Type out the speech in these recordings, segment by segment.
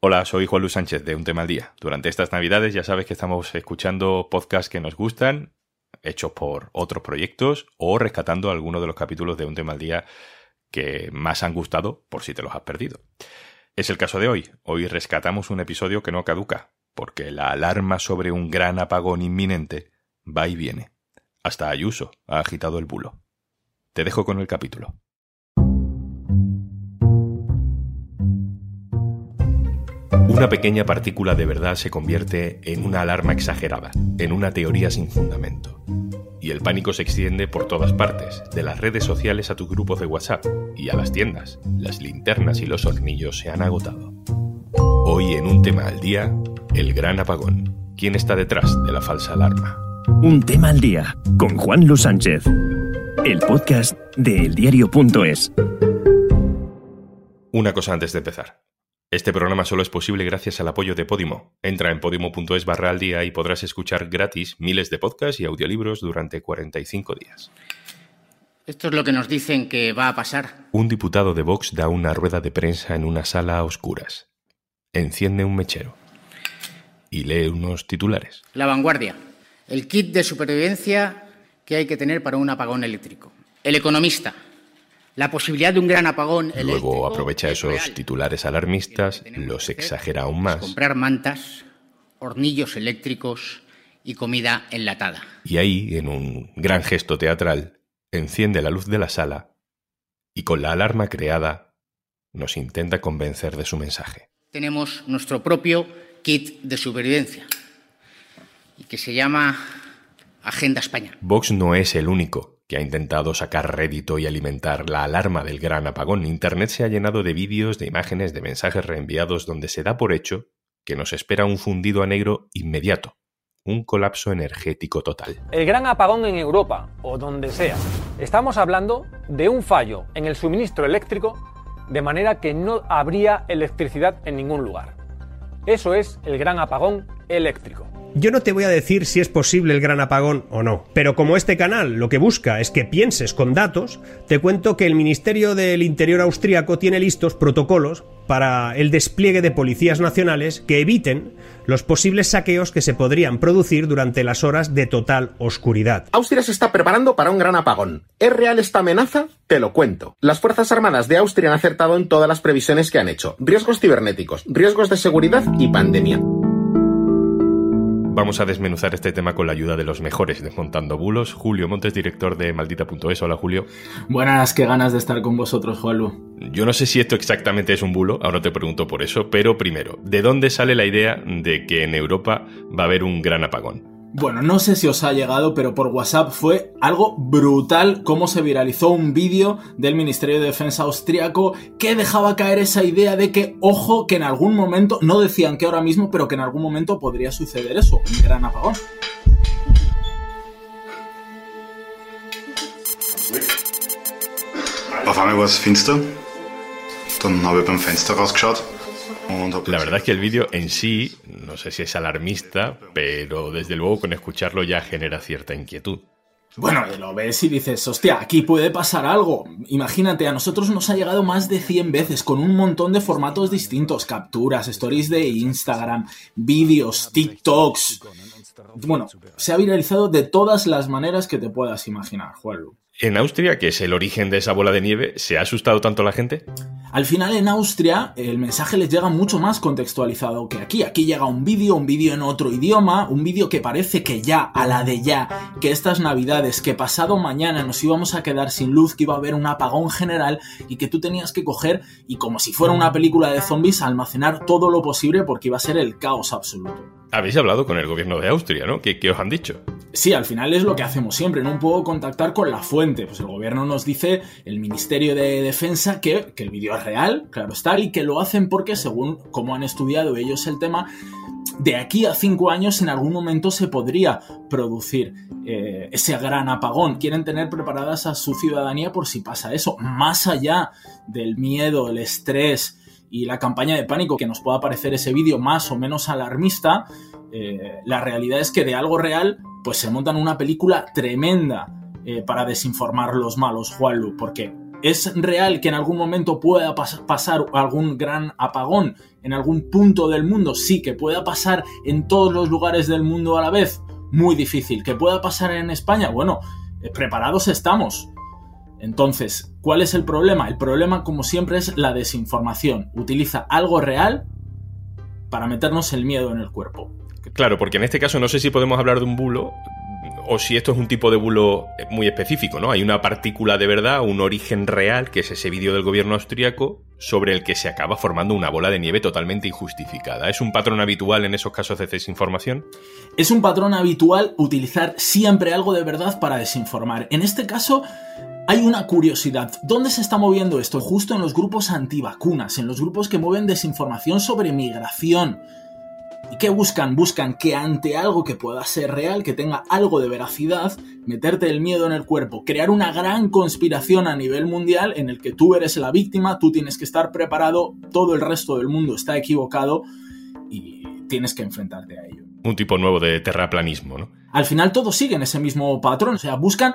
Hola, soy Juan Luis Sánchez de Un Tema al Día. Durante estas Navidades ya sabes que estamos escuchando podcasts que nos gustan, hechos por otros proyectos o rescatando algunos de los capítulos de Un Tema al Día que más han gustado por si te los has perdido. Es el caso de hoy. Hoy rescatamos un episodio que no caduca, porque la alarma sobre un gran apagón inminente va y viene. Hasta Ayuso ha agitado el bulo. Te dejo con el capítulo. Una pequeña partícula de verdad se convierte en una alarma exagerada, en una teoría sin fundamento. Y el pánico se extiende por todas partes, de las redes sociales a tus grupos de WhatsApp y a las tiendas. Las linternas y los hornillos se han agotado. Hoy en un tema al día, el gran apagón. ¿Quién está detrás de la falsa alarma? Un tema al día con Juan Luis Sánchez. El podcast de eldiario.es. Una cosa antes de empezar. Este programa solo es posible gracias al apoyo de Podimo. Entra en podimo.es barra al día y podrás escuchar gratis miles de podcasts y audiolibros durante 45 días. Esto es lo que nos dicen que va a pasar. Un diputado de Vox da una rueda de prensa en una sala a oscuras. Enciende un mechero. Y lee unos titulares. La vanguardia. El kit de supervivencia que hay que tener para un apagón eléctrico. El economista la posibilidad de un gran apagón. Luego aprovecha esos titulares alarmistas, los exagera aún más. Comprar mantas, hornillos eléctricos y comida enlatada. Y ahí, en un gran gesto teatral, enciende la luz de la sala y con la alarma creada nos intenta convencer de su mensaje. Tenemos nuestro propio kit de supervivencia y que se llama Agenda España. Vox no es el único que ha intentado sacar rédito y alimentar la alarma del gran apagón. Internet se ha llenado de vídeos, de imágenes, de mensajes reenviados donde se da por hecho que nos espera un fundido a negro inmediato, un colapso energético total. El gran apagón en Europa, o donde sea. Estamos hablando de un fallo en el suministro eléctrico de manera que no habría electricidad en ningún lugar. Eso es el gran apagón eléctrico. Yo no te voy a decir si es posible el gran apagón o no, pero como este canal lo que busca es que pienses con datos, te cuento que el Ministerio del Interior austríaco tiene listos protocolos para el despliegue de policías nacionales que eviten los posibles saqueos que se podrían producir durante las horas de total oscuridad. Austria se está preparando para un gran apagón. ¿Es real esta amenaza? Te lo cuento. Las Fuerzas Armadas de Austria han acertado en todas las previsiones que han hecho. Riesgos cibernéticos, riesgos de seguridad y pandemia. Vamos a desmenuzar este tema con la ayuda de los mejores Desmontando Bulos. Julio Montes, director de Maldita.es. Hola, Julio. Buenas, qué ganas de estar con vosotros, Juanlu. Yo no sé si esto exactamente es un bulo, ahora te pregunto por eso, pero primero, ¿de dónde sale la idea de que en Europa va a haber un gran apagón? Bueno, no sé si os ha llegado, pero por WhatsApp fue algo brutal cómo se viralizó un vídeo del Ministerio de Defensa austriaco que dejaba caer esa idea de que, ojo, que en algún momento, no decían que ahora mismo, pero que en algún momento podría suceder eso, un gran apagón. Auf einmal war es finster. Dann habe ich beim Fenster rausgeschaut la verdad es que el vídeo en sí, no sé si es alarmista, pero desde luego con escucharlo ya genera cierta inquietud. Bueno, lo ves y dices, hostia, aquí puede pasar algo. Imagínate, a nosotros nos ha llegado más de 100 veces con un montón de formatos distintos, capturas, stories de Instagram, vídeos, TikToks. Bueno, se ha viralizado de todas las maneras que te puedas imaginar, Juanlu. En Austria, que es el origen de esa bola de nieve, ¿se ha asustado tanto la gente? Al final en Austria el mensaje les llega mucho más contextualizado que aquí. Aquí llega un vídeo, un vídeo en otro idioma, un vídeo que parece que ya, a la de ya, que estas navidades, que pasado mañana nos íbamos a quedar sin luz, que iba a haber un apagón general y que tú tenías que coger y como si fuera una película de zombies almacenar todo lo posible porque iba a ser el caos absoluto. Habéis hablado con el gobierno de Austria, ¿no? ¿Qué, os han dicho? Sí, al final es lo que hacemos siempre, no puedo contactar con la fuente. Pues el gobierno nos dice, el Ministerio de Defensa, que, el vídeo es real, claro está, y que lo hacen porque según cómo han estudiado ellos el tema, de aquí a cinco años en algún momento se podría producir eh, ese gran apagón. Quieren tener preparadas a su ciudadanía por si pasa eso, más allá del miedo, el estrés, y la campaña de pánico que nos pueda parecer ese vídeo más o menos alarmista, eh, la realidad es que de algo real, pues se montan una película tremenda eh, para desinformar los malos, Juanlu, porque es real que en algún momento pueda pasar algún gran apagón en algún punto del mundo, sí, que pueda pasar en todos los lugares del mundo a la vez, muy difícil. Que pueda pasar en España, bueno, eh, preparados estamos. Entonces, ¿cuál es el problema? El problema, como siempre, es la desinformación. Utiliza algo real para meternos el miedo en el cuerpo. Claro, porque en este caso no sé si podemos hablar de un bulo o si esto es un tipo de bulo muy específico, ¿no? Hay una partícula de verdad, un origen real, que es ese vídeo del gobierno austríaco, sobre el que se acaba formando una bola de nieve totalmente injustificada. ¿Es un patrón habitual en esos casos de desinformación? Es un patrón habitual utilizar siempre algo de verdad para desinformar. En este caso, hay una curiosidad. ¿Dónde se está moviendo esto? Justo en los grupos antivacunas, en los grupos que mueven desinformación sobre migración. ¿Y qué buscan? Buscan que ante algo que pueda ser real, que tenga algo de veracidad, meterte el miedo en el cuerpo, crear una gran conspiración a nivel mundial en el que tú eres la víctima, tú tienes que estar preparado, todo el resto del mundo está equivocado y tienes que enfrentarte a ello. Un tipo nuevo de terraplanismo, ¿no? Al final todos siguen ese mismo patrón, o sea, buscan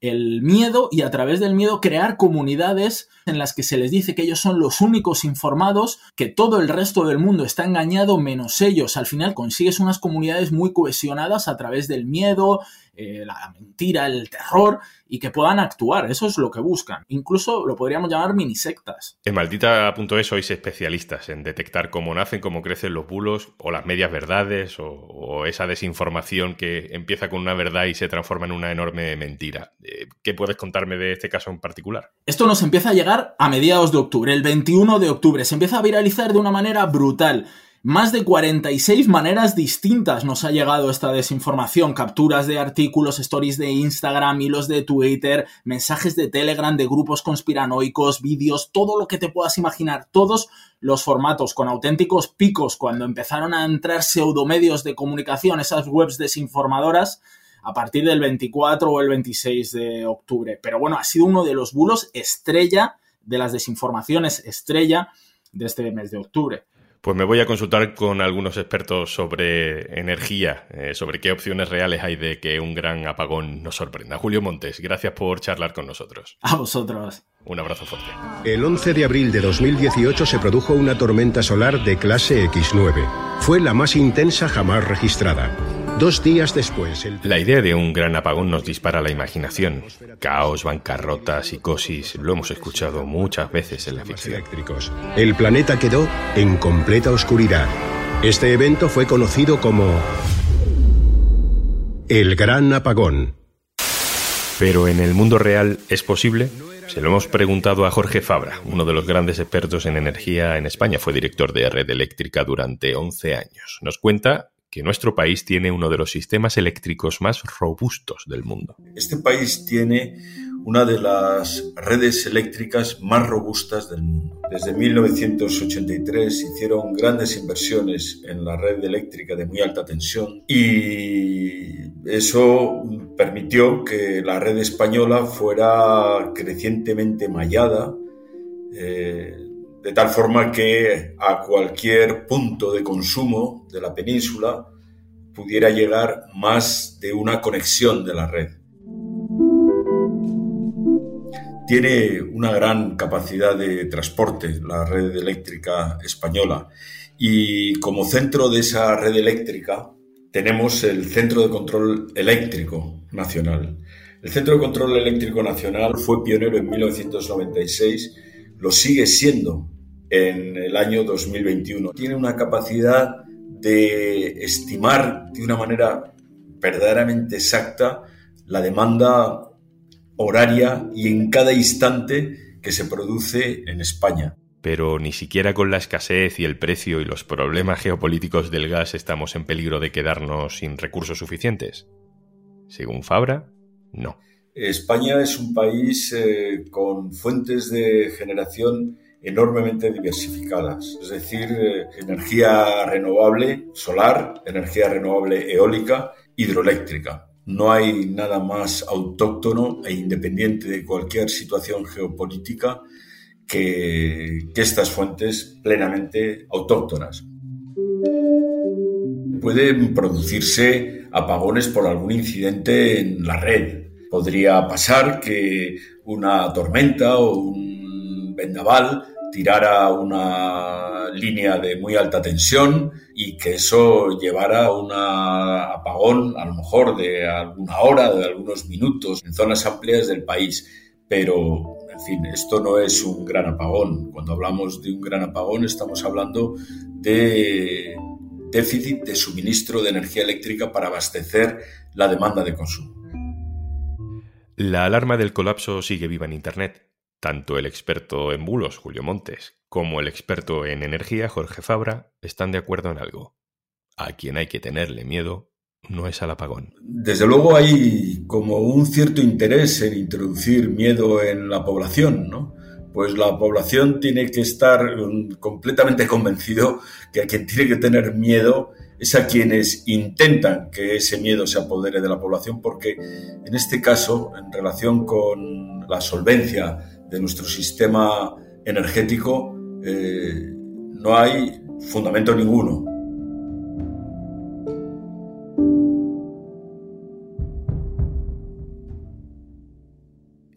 el miedo y a través del miedo crear comunidades en las que se les dice que ellos son los únicos informados, que todo el resto del mundo está engañado menos ellos. Al final consigues unas comunidades muy cohesionadas a través del miedo, eh, la mentira, el terror y que puedan actuar. Eso es lo que buscan. Incluso lo podríamos llamar minisectas. En maldita.es sois especialistas en detectar cómo nacen, cómo crecen los bulos o las medias verdades o, esa desinformación que empieza con una verdad y se transforma en una enorme mentira. Eh, ¿Qué puedes contarme de este caso en particular? Esto nos empieza a llegar a mediados de octubre, el 21 de octubre. Se empieza a viralizar de una manera brutal. Más de 46 maneras distintas nos ha llegado esta desinformación. Capturas de artículos, stories de Instagram, hilos de Twitter, mensajes de Telegram, de grupos conspiranoicos, vídeos, todo lo que te puedas imaginar. Todos los formatos con auténticos picos cuando empezaron a entrar pseudomedios de comunicación, esas webs desinformadoras, a partir del 24 o el 26 de octubre. Pero bueno, ha sido uno de los bulos estrella de las desinformaciones estrella de este mes de octubre. Pues me voy a consultar con algunos expertos sobre energía, eh, sobre qué opciones reales hay de que un gran apagón nos sorprenda. Julio Montes, gracias por charlar con nosotros. A vosotros. Un abrazo fuerte. El 11 de abril de 2018 se produjo una tormenta solar de clase X9. Fue la más intensa jamás registrada. Dos días después. La idea de un gran apagón nos dispara la imaginación. Caos, bancarrota, psicosis, lo hemos escuchado muchas veces en la ficción. Eléctricos. El planeta quedó en completa oscuridad. Este evento fue conocido como el Gran Apagón. Pero en el mundo real es posible. Se lo hemos preguntado a Jorge Fabra, uno de los grandes expertos en energía en España. Fue director de Red Eléctrica durante 11 años. Nos cuenta que nuestro país tiene uno de los sistemas eléctricos más robustos del mundo. Este país tiene una de las redes eléctricas más robustas del mundo. Desde 1983 hicieron grandes inversiones en la red eléctrica de muy alta tensión y eso permitió que la red española fuera crecientemente mallada. Eh, de tal forma que a cualquier punto de consumo de la península pudiera llegar más de una conexión de la red. Tiene una gran capacidad de transporte la red eléctrica española y como centro de esa red eléctrica tenemos el Centro de Control Eléctrico Nacional. El Centro de Control Eléctrico Nacional fue pionero en 1996 lo sigue siendo en el año 2021. Tiene una capacidad de estimar de una manera verdaderamente exacta la demanda horaria y en cada instante que se produce en España. Pero ni siquiera con la escasez y el precio y los problemas geopolíticos del gas estamos en peligro de quedarnos sin recursos suficientes. Según Fabra, no. España es un país eh, con fuentes de generación enormemente diversificadas, es decir, eh, energía renovable solar, energía renovable eólica, hidroeléctrica. No hay nada más autóctono e independiente de cualquier situación geopolítica que, estas fuentes plenamente autóctonas. Pueden producirse apagones por algún incidente en la red, podría pasar que una tormenta o un vendaval tirara una línea de muy alta tensión y que eso llevara a un apagón a lo mejor de alguna hora, de algunos minutos en zonas amplias del país. Pero, en fin, esto no es un gran apagón. Cuando hablamos de un gran apagón estamos hablando de déficit de suministro de energía eléctrica para abastecer la demanda de consumo. La alarma del colapso sigue viva en Internet. Tanto el experto en bulos, Julio Montes, como el experto en energía, Jorge Fabra, están de acuerdo en algo. A quien hay que tenerle miedo no es al apagón. Desde luego hay como un cierto interés en introducir miedo en la población, ¿no? Pues la población tiene que estar mm, completamente convencido que a quien tiene que tener miedo es a quienes intentan que ese miedo se apodere de la población, porque en este caso, en relación con la solvencia de nuestro sistema energético, eh, no hay fundamento ninguno.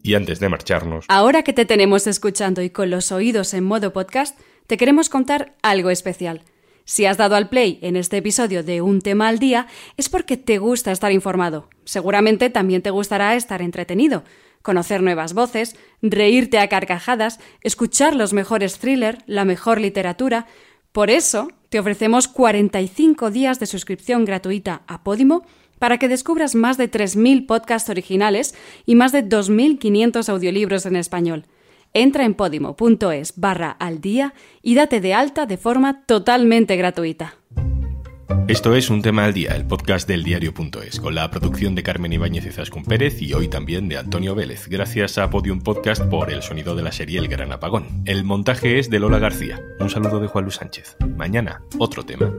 Y antes de marcharnos... Ahora que te tenemos escuchando y con los oídos en modo podcast, te queremos contar algo especial. Si has dado al play en este episodio de Un tema al día, es porque te gusta estar informado. Seguramente también te gustará estar entretenido, conocer nuevas voces, reírte a carcajadas, escuchar los mejores thrillers, la mejor literatura. Por eso, te ofrecemos 45 días de suscripción gratuita a Podimo para que descubras más de 3.000 podcasts originales y más de 2.500 audiolibros en español. Entra en podimo.es barra al día y date de alta de forma totalmente gratuita. Esto es Un tema al día, el podcast del diario.es, con la producción de Carmen Ibáñez y Zascún Pérez y hoy también de Antonio Vélez, gracias a Podium Podcast por el sonido de la serie El Gran Apagón. El montaje es de Lola García. Un saludo de Juan Luis Sánchez. Mañana, otro tema.